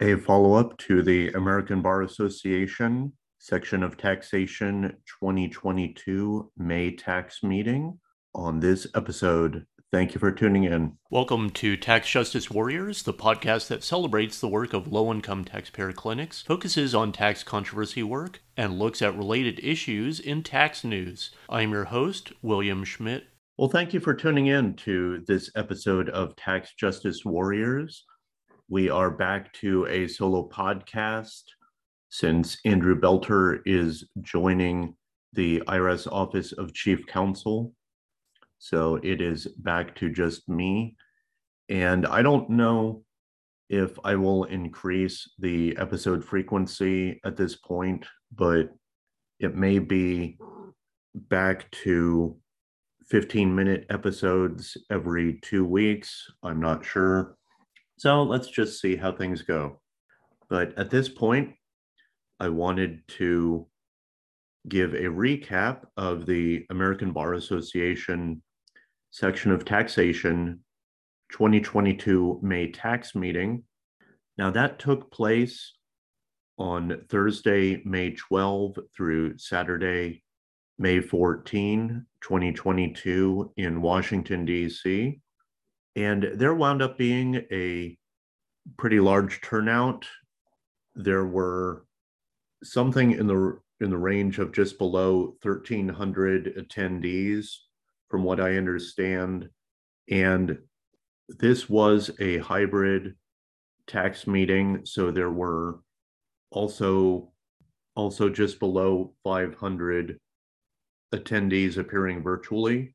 a follow up to the American Bar Association section of taxation 2022 May tax meeting. On this episode, thank you for tuning in. Welcome to Tax Justice Warriors, the podcast that celebrates the work of low income taxpayer clinics, focuses on tax controversy work, and looks at related issues in tax news. I'm your host, William Schmidt. Well, thank you for tuning in to this episode of Tax Justice Warriors. We are back to a solo podcast since Andrew Belter is joining the IRS Office of Chief Counsel. So it is back to just me. And I don't know if I will increase the episode frequency at this point, but it may be back to 15 minute episodes every two weeks. I'm not sure. So let's just see how things go. But at this point, I wanted to give a recap of the American Bar Association section of taxation 2022 May tax meeting. Now, that took place on Thursday, May 12 through Saturday, May 14, 2022, in Washington, D.C. And there wound up being a pretty large turnout. There were something in the in the range of just below 1300 attendees from what I understand and this was a hybrid tax meeting so there were also also just below 500 attendees appearing virtually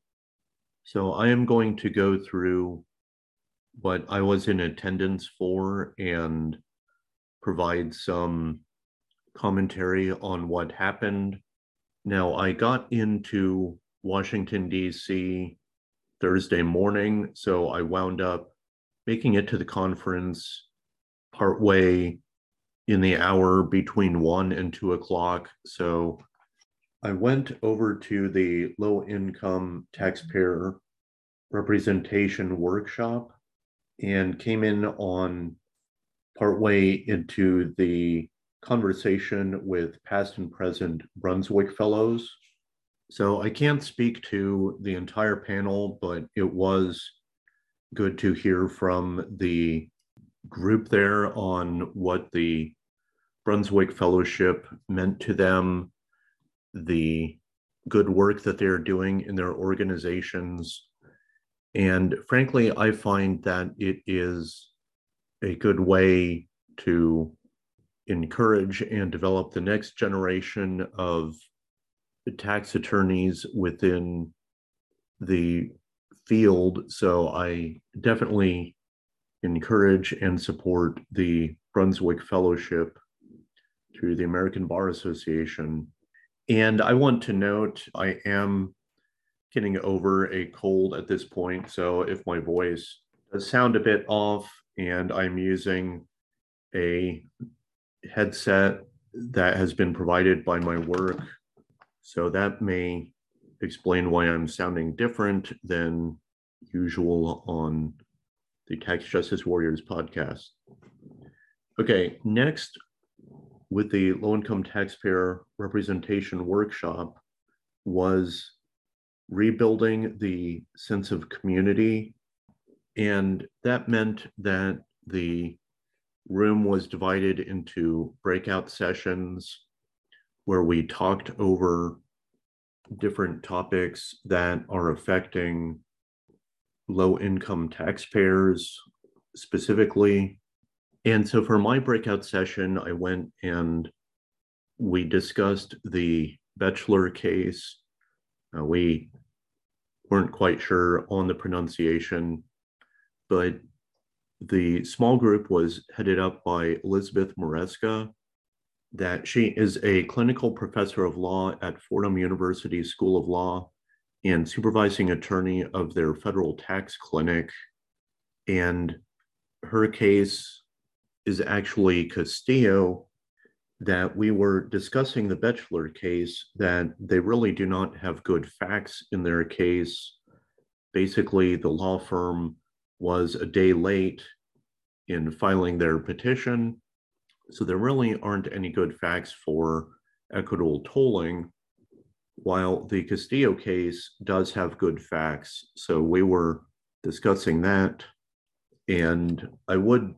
so I am going to go through what I was in attendance for and provide some commentary on what happened. Now, I got into Washington, D.C. Thursday morning, so I wound up making it to the conference partway in the hour between one and two o'clock. So I went over to the low income taxpayer representation workshop and came in on partway into the conversation with past and present Brunswick Fellows. So I can't speak to the entire panel, but it was good to hear from the group there on what the Brunswick Fellowship meant to them, the good work that they're doing in their organizations, and frankly, I find that it is a good way to encourage and develop the next generation of tax attorneys within the field. So I definitely encourage and support the Brunswick Fellowship through the American Bar Association. And I want to note I am getting over a cold at this point. So if my voice does sound a bit off and I'm using a headset that has been provided by my work, so that may explain why I'm sounding different than usual on the Tax Justice Warriors podcast. Okay, next, with the low income taxpayer representation workshop, was rebuilding the sense of community. And that meant that the room was divided into breakout sessions where we talked over different topics that are affecting low income taxpayers specifically. And so for my breakout session, I went and we discussed the Boechler case uh, we weren't quite sure on the pronunciation, but the small group was headed up by Elizabeth Maresca, that she is a clinical professor of law at Fordham University School of Law and supervising attorney of their federal tax clinic. And her case is actually Castillo, that we were discussing the Boechler case, that they really do not have good facts in their case. Basically, the law firm was a day late in filing their petition, So there really aren't any good facts for equitable tolling, while the Castillo case does have good facts. So we were discussing that. And I would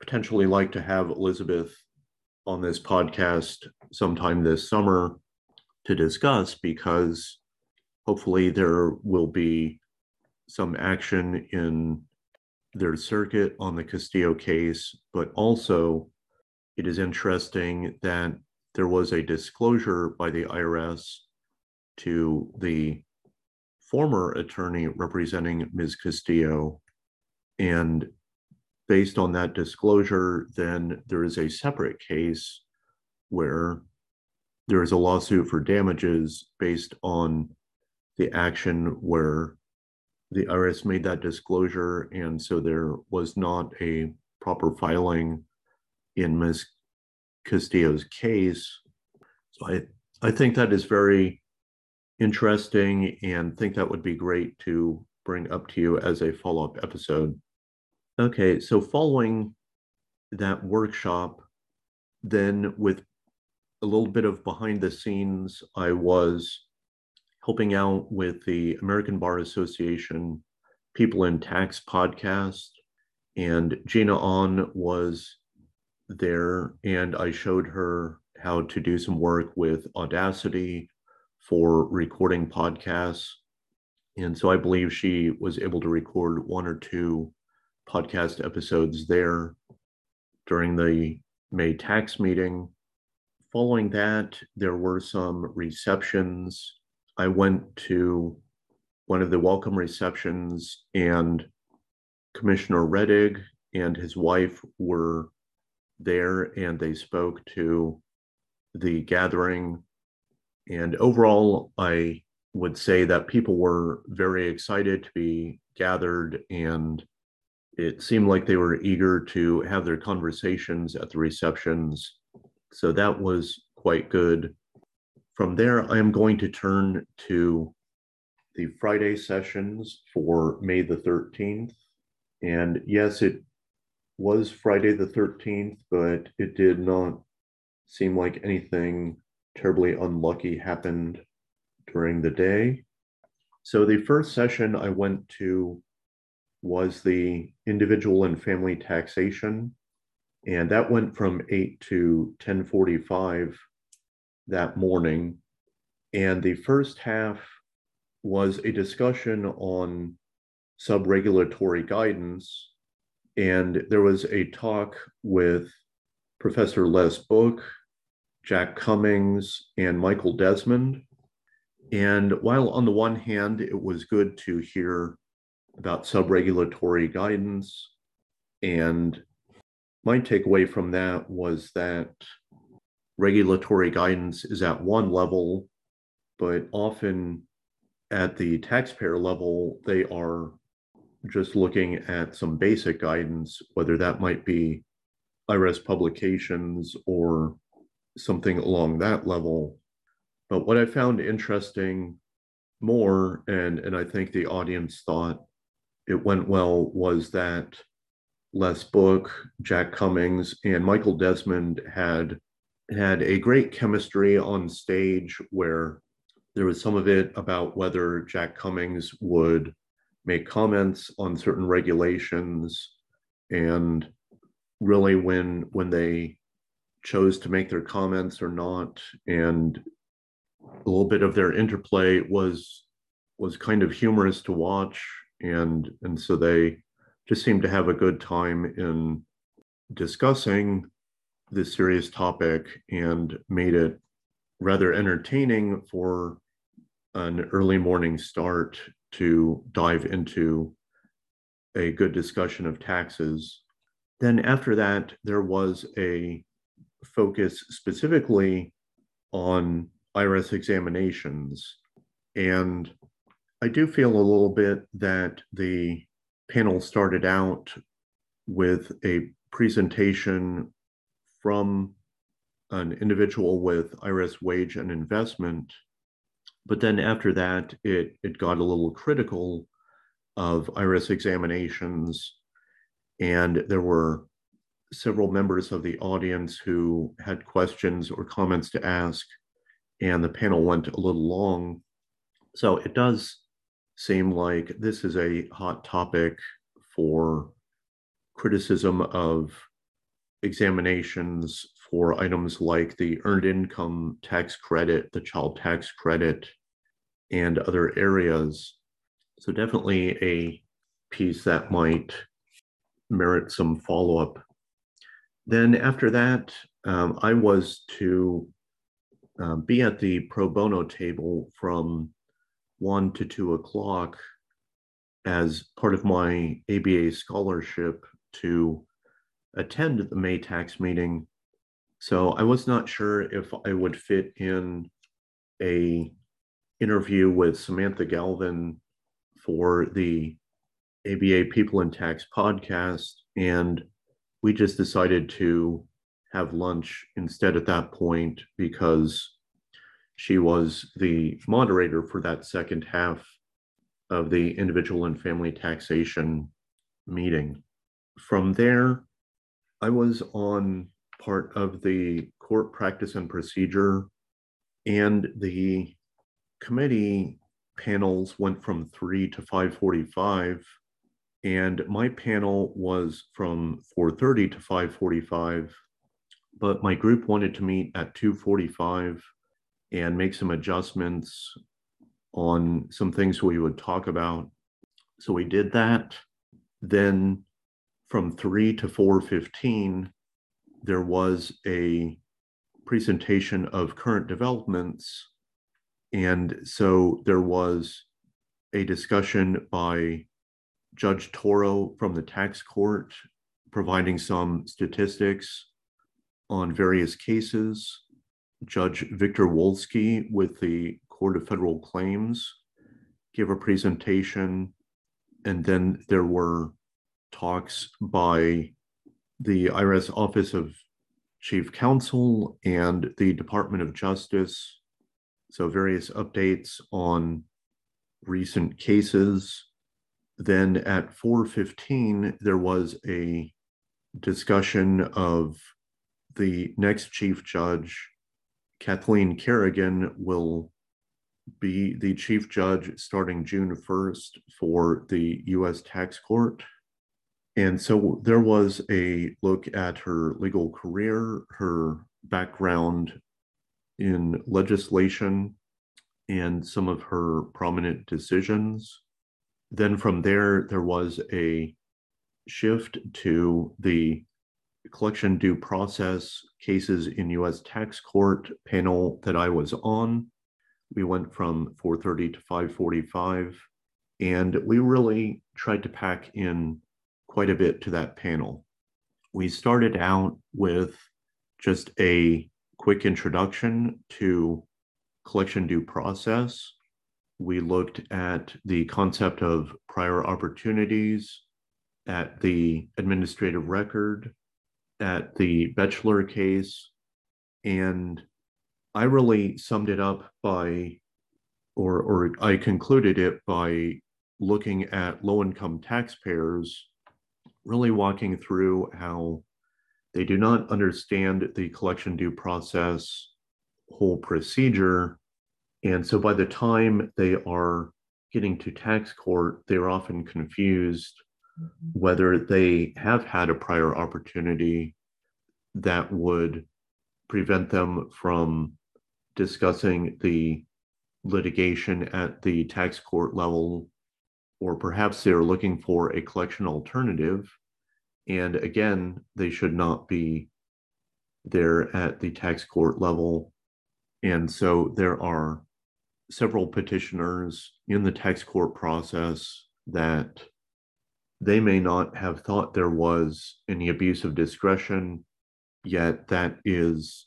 potentially like to have Elizabeth on this podcast sometime this summer to discuss because hopefully there will be some action in their circuit on the Castillo case, but also it is interesting that there was a disclosure by the IRS to the former attorney representing Ms. Castillo. And based on that disclosure, then there is a separate case where there is a lawsuit for damages based on the action where the IRS made that disclosure. And so there was not a proper filing in Ms. Castillo's case. So I, I think that is very interesting and think that would be great to bring up to you as a follow up episode. Okay, so following that workshop, then with a little bit of behind the scenes, I was helping out with the American Bar Association People in Tax podcast. And Gina On was there, and I showed her how to do some work with Audacity for recording podcasts. And so I believe she was able to record one or two podcast episodes there during the May tax meeting. Following that, there were some receptions. I went to one of the welcome receptions, and Commissioner Rettig and his wife were there, and they spoke to the gathering. And overall, I would say that people were very excited to be gathered and it seemed like they were eager to have their conversations at the receptions. So that was quite good. From there, I am going to turn to the Friday sessions for May the 13th. And yes, it was Friday the 13th, but it did not seem like anything terribly unlucky happened during the day. So the first session I went to was the individual and family taxation. And that went from 8 to 1045 that morning. And the first half was a discussion on subregulatory guidance. And there was a talk with Professor Les Book, Jack Cummings, and Michael Desmond. And while on the one hand, it was good to hear about subregulatory guidance. And my takeaway from that was that regulatory guidance is at one level, but often at the taxpayer level, they are just looking at some basic guidance, whether that might be IRS publications or something along that level. But what I found interesting more, and, and I think the audience thought it went well was that Les Book, Jack Cummings, and Michael Desmond had had a great chemistry on stage where there was some of it about whether Jack Cummings would make comments on certain regulations and really when when they chose to make their comments or not. And a little bit of their interplay was was kind of humorous to watch and and so they just seemed to have a good time in discussing this serious topic and made it rather entertaining for an early morning start to dive into a good discussion of taxes. Then, after that, there was a focus specifically on IRS examinations. And I do feel a little bit that the panel started out with a presentation from an individual with IRS wage and investment. But then after that, it, it got a little critical of IRS examinations. And there were several members of the audience who had questions or comments to ask, and the panel went a little long. So it does seem like this is a hot topic for criticism of examinations for items like the earned income tax credit, the child tax credit, and other areas. So, definitely a piece that might merit some follow up. Then, after that, um, I was to uh, be at the pro bono table from one to two o'clock as part of my ABA scholarship to attend the May tax meeting. So I was not sure if I would fit in a interview with Samantha Galvin for the ABA People in Tax podcast, and we just decided to have lunch instead at that point because she was the moderator for that second half of the individual and family taxation meeting. From there, I was on part of the court practice and procedure, and the committee panels went from 3 to 545 and my panel was from 4.30 to 5.45 but my group wanted to meet at 2.45 and make some adjustments on some things we would talk about. So we did that. Then from 3 to 4:15 there was a presentation of current developments and so there was a discussion by Judge Toro from the tax court providing some statistics on various cases. Judge Victor Wolski with the Court of Federal Claims gave a presentation, and then there were talks by the IRS Office of Chief Counsel and the Department of Justice. So, various updates on recent cases. Then at 4:15 there was a discussion of the next chief judge Kathleen Kerrigan will be the chief judge starting June 1st for the US Tax Court. And so there was a look at her legal career, her background in legislation, and some of her prominent decisions. Then from there, there was a shift to the collection due process cases in US tax court panel that I was on. We went from 4:30 to 5:45 and we really tried to pack in quite a bit to that panel. We started out with just a quick introduction to collection due process. We looked at the concept of prior opportunities, at the administrative record, at the Boechler case, and I really summed it up by, or, or I concluded it by looking at low income taxpayers, really walking through how they do not understand the collection due process whole procedure. And so by the time they are getting to tax court, they're often confused. Whether they have had a prior opportunity that would prevent them from discussing the litigation at the tax court level, or perhaps they're looking for a collection alternative. And again, they should not be there at the tax court level. And so there are several petitioners in the tax court process that they may not have thought there was any abuse of discretion, yet that is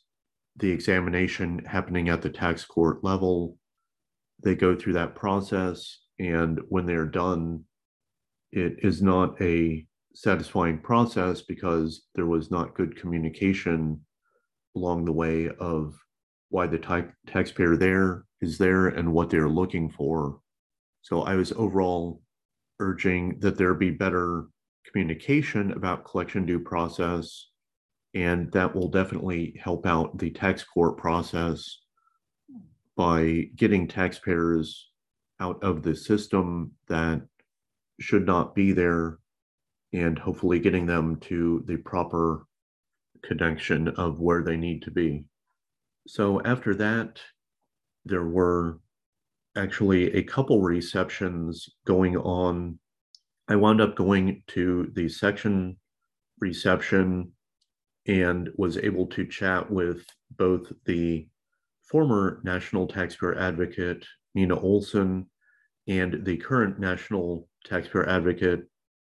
the examination happening at the tax court level. They go through that process, and when they're done, it is not a satisfying process because there was not good communication along the way of why the ta- taxpayer there is there and what they're looking for. So I was overall urging that there be better communication about collection due process And that will definitely help out the tax court process by getting taxpayers out of the system that should not be there and hopefully getting them to the proper connection of where they need to be. So after that, there were actually a couple receptions going on. I wound up going to the section reception and was able to chat with both the former National Taxpayer Advocate, Nina Olson, and the current National Taxpayer Advocate,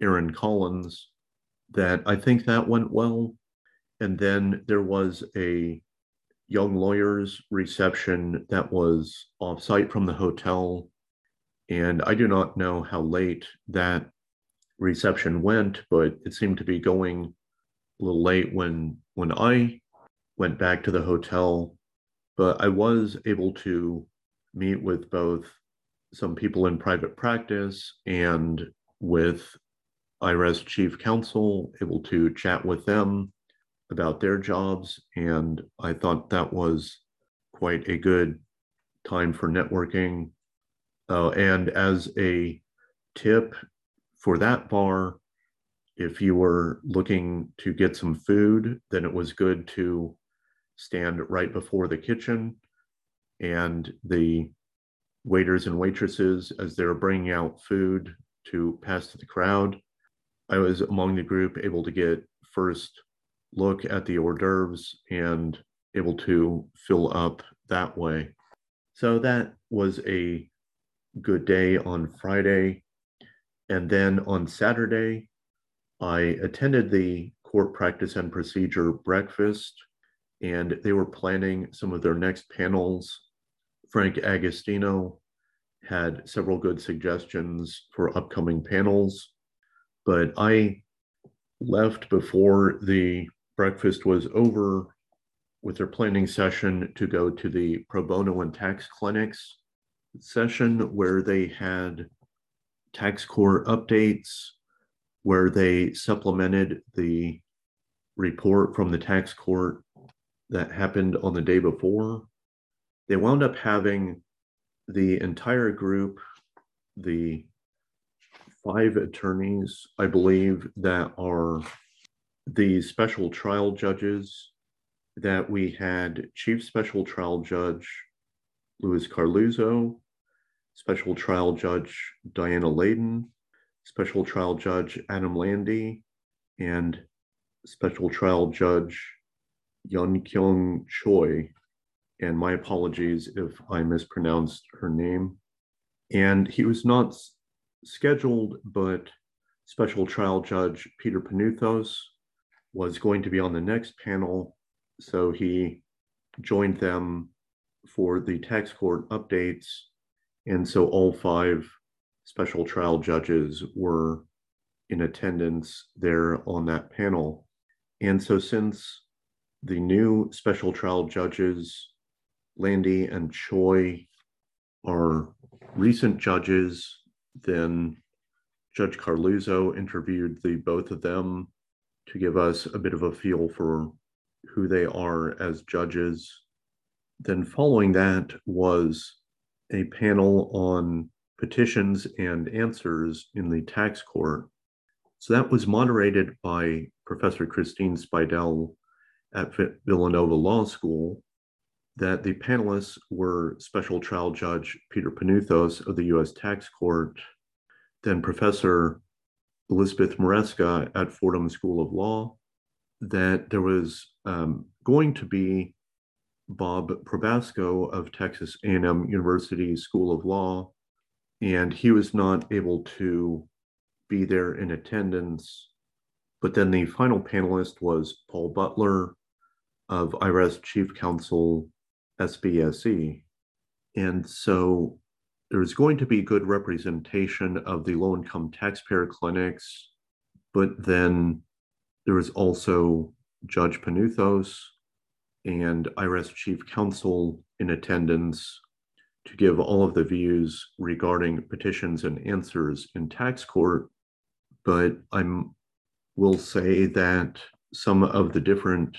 Erin Collins, that I think that went well. And then there was a young lawyers reception that was offsite from the hotel. And I do not know how late that reception went, but it seemed to be going a little late when when I went back to the hotel. But I was able to meet with both some people in private practice and with IRS chief counsel, able to chat with them about their jobs. And I thought that was quite a good time for networking. Uh, and as a tip for that bar, if you were looking to get some food, then it was good to stand right before the kitchen and the waiters and waitresses, as they were bringing out food to pass to the crowd, I was among the group able to get first look at the hors d'oeuvres and able to fill up that way. So that was a good day on Friday. And then on Saturday, I attended the court practice and procedure breakfast, and they were planning some of their next panels. Frank Agostino had several good suggestions for upcoming panels, but I left before the breakfast was over with their planning session to go to the pro bono and tax clinics session where they had tax court updates, where they supplemented the report from the tax court that happened on the day before. They wound up having the entire group, the five attorneys, I believe, that are the special trial judges that we had Chief Special Trial Judge Lewis Carluzzo, Special Trial Judge Diana Leyden, Special Trial Judge Adam Landy, and Special Trial Judge Eunkyong Choi. And my apologies if I mispronounced her name. And he was not scheduled, but Special Trial Judge Peter Panuthos was going to be on the next panel. So he joined them for the tax court updates. And so all five special trial judges were in attendance there on that panel. And so since the new special trial judges, Landy and Choi, are recent judges, then Judge Carluzzo interviewed the both of them to give us a bit of a feel for who they are as judges. Then, following that, was a panel on petitions and answers in the tax court. So that was moderated by Professor Christine Speidel at Villanova Law School. That the panelists were Special Trial Judge Peter Panuthos of the U.S. Tax Court, then Professor Elizabeth Maresca at Fordham School of Law that there was um, going to be Bob Probasco of Texas A&M University School of Law, and he was not able to be there in attendance. But then the final panelist was Paul Butler of IRS Chief Counsel SBSE. And so there's going to be good representation of the low income taxpayer clinics, but then there is also Judge Panuthos and IRS Chief Counsel in attendance to give all of the views regarding petitions and answers in tax court. But I will say that some of the different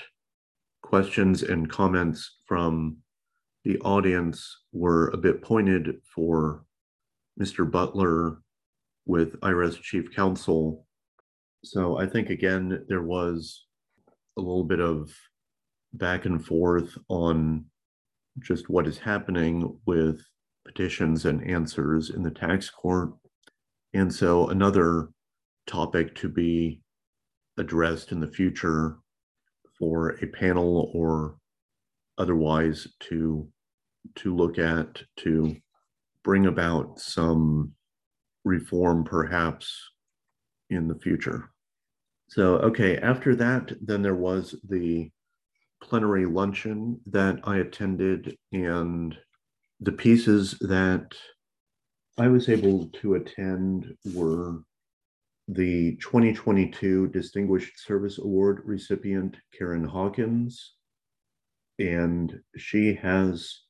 questions and comments from the audience were a bit pointed for Mr. Butler with IRS Chief Counsel. So I think again, there was a little bit of back and forth on just what is happening with petitions and answers in the tax court. And so another topic to be addressed in the future for a panel or otherwise to to look at to bring about some reform perhaps in the future. So, okay, after that, then there was the plenary luncheon that I attended, and the pieces that I was able to attend were the 2022 Distinguished Service Award recipient, Karen Hawkins. And she has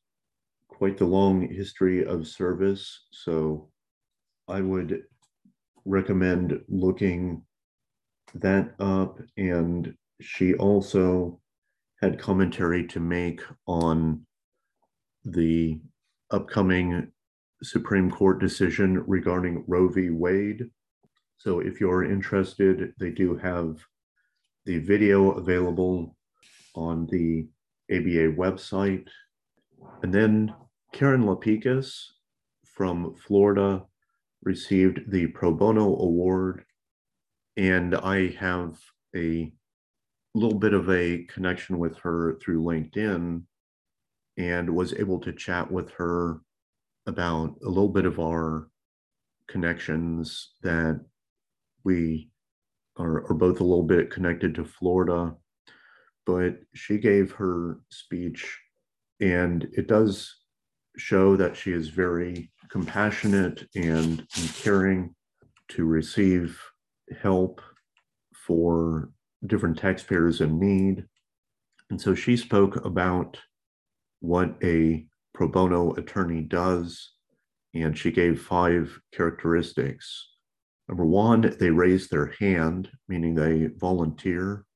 quite the long history of service. So I would recommend looking that up. And she also had commentary to make on the upcoming Supreme Court decision regarding Roe v. Wade. So if you're interested, they do have the video available on the ABA website. And then Karen Lapekas from Florida received the Pro Bono Award. And I have a little bit of a connection with her through LinkedIn and was able to chat with her about a little bit of our connections that we are, are both a little bit connected to Florida. But she gave her speech, and it does show that she is very compassionate and, caring to receive help for different taxpayers in need. And so she spoke about what a pro bono attorney does, and she gave five characteristics. Number one, they raise their hand, meaning they volunteer.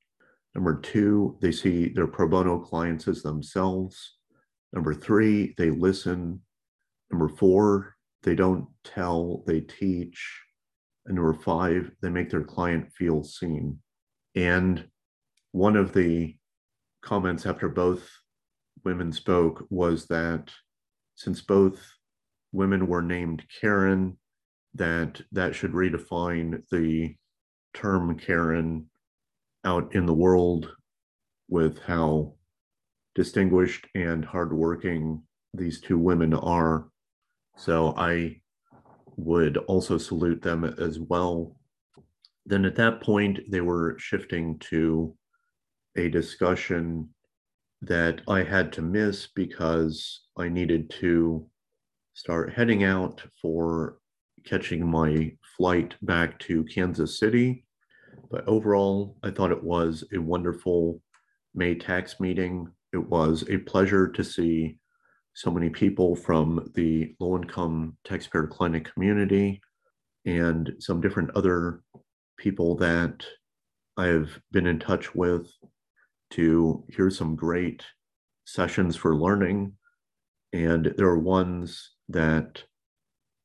Number two, they see their pro bono clients as themselves. Number three, they listen. Number four, they don't tell, they teach. And number five, they make their client feel seen. And one of the comments after both women spoke was that since both women were named Karen, that that should redefine the term Karen out in the world with how distinguished and hardworking these two women are. So I would also salute them as well. Then at that point, they were shifting to a discussion that I had to miss because I needed to start heading out for catching my flight back to Kansas City. But overall, I thought it was a wonderful May tax meeting. It was a pleasure to see so many people from the low income taxpayer clinic community and some different other people that I've been in touch with to hear some great sessions for learning. And there are ones that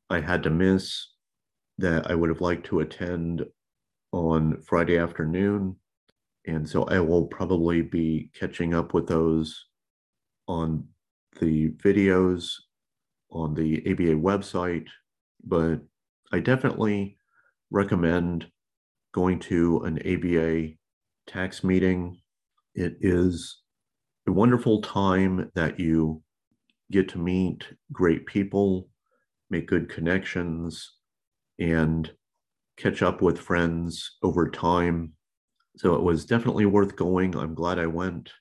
I had to miss that I would have liked to attend on Friday afternoon. And so I will probably be catching up with those on the videos on the ABA website. But I definitely recommend going to an ABA tax meeting. It is a wonderful time that you get to meet great people make good connections, and catch up with friends over time. So it was definitely worth going. I'm glad I went.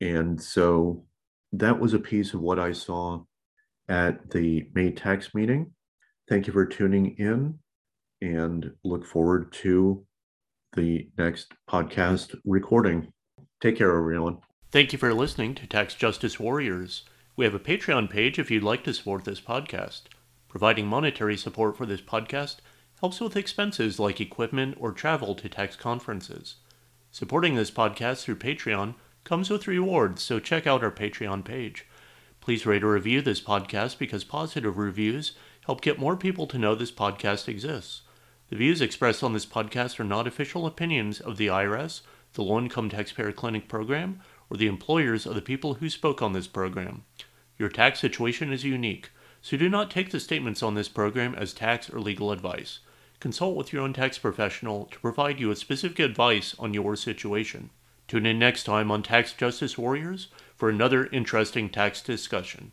And so that was a piece of what I saw at the May tax meeting. Thank you for tuning in and look forward to the next podcast recording. Take care, everyone. Thank you for listening to Tax Justice Warriors. We have a Patreon page if you'd like to support this podcast. Providing monetary support for this podcast helps with expenses like equipment or travel to tax conferences. Supporting this podcast through Patreon comes with rewards, so check out our Patreon page. Please rate or review this podcast because positive reviews help get more people to know this podcast exists. The views expressed on this podcast are not official opinions of the IRS, the Low Income Taxpayer Clinic program, or the employers of the people who spoke on this program. Your tax situation is unique, so do not take the statements on this program as tax or legal advice. Consult with your own tax professional to provide you with specific advice on your situation. Tune in next time on Tax Justice Warriors for another interesting tax discussion.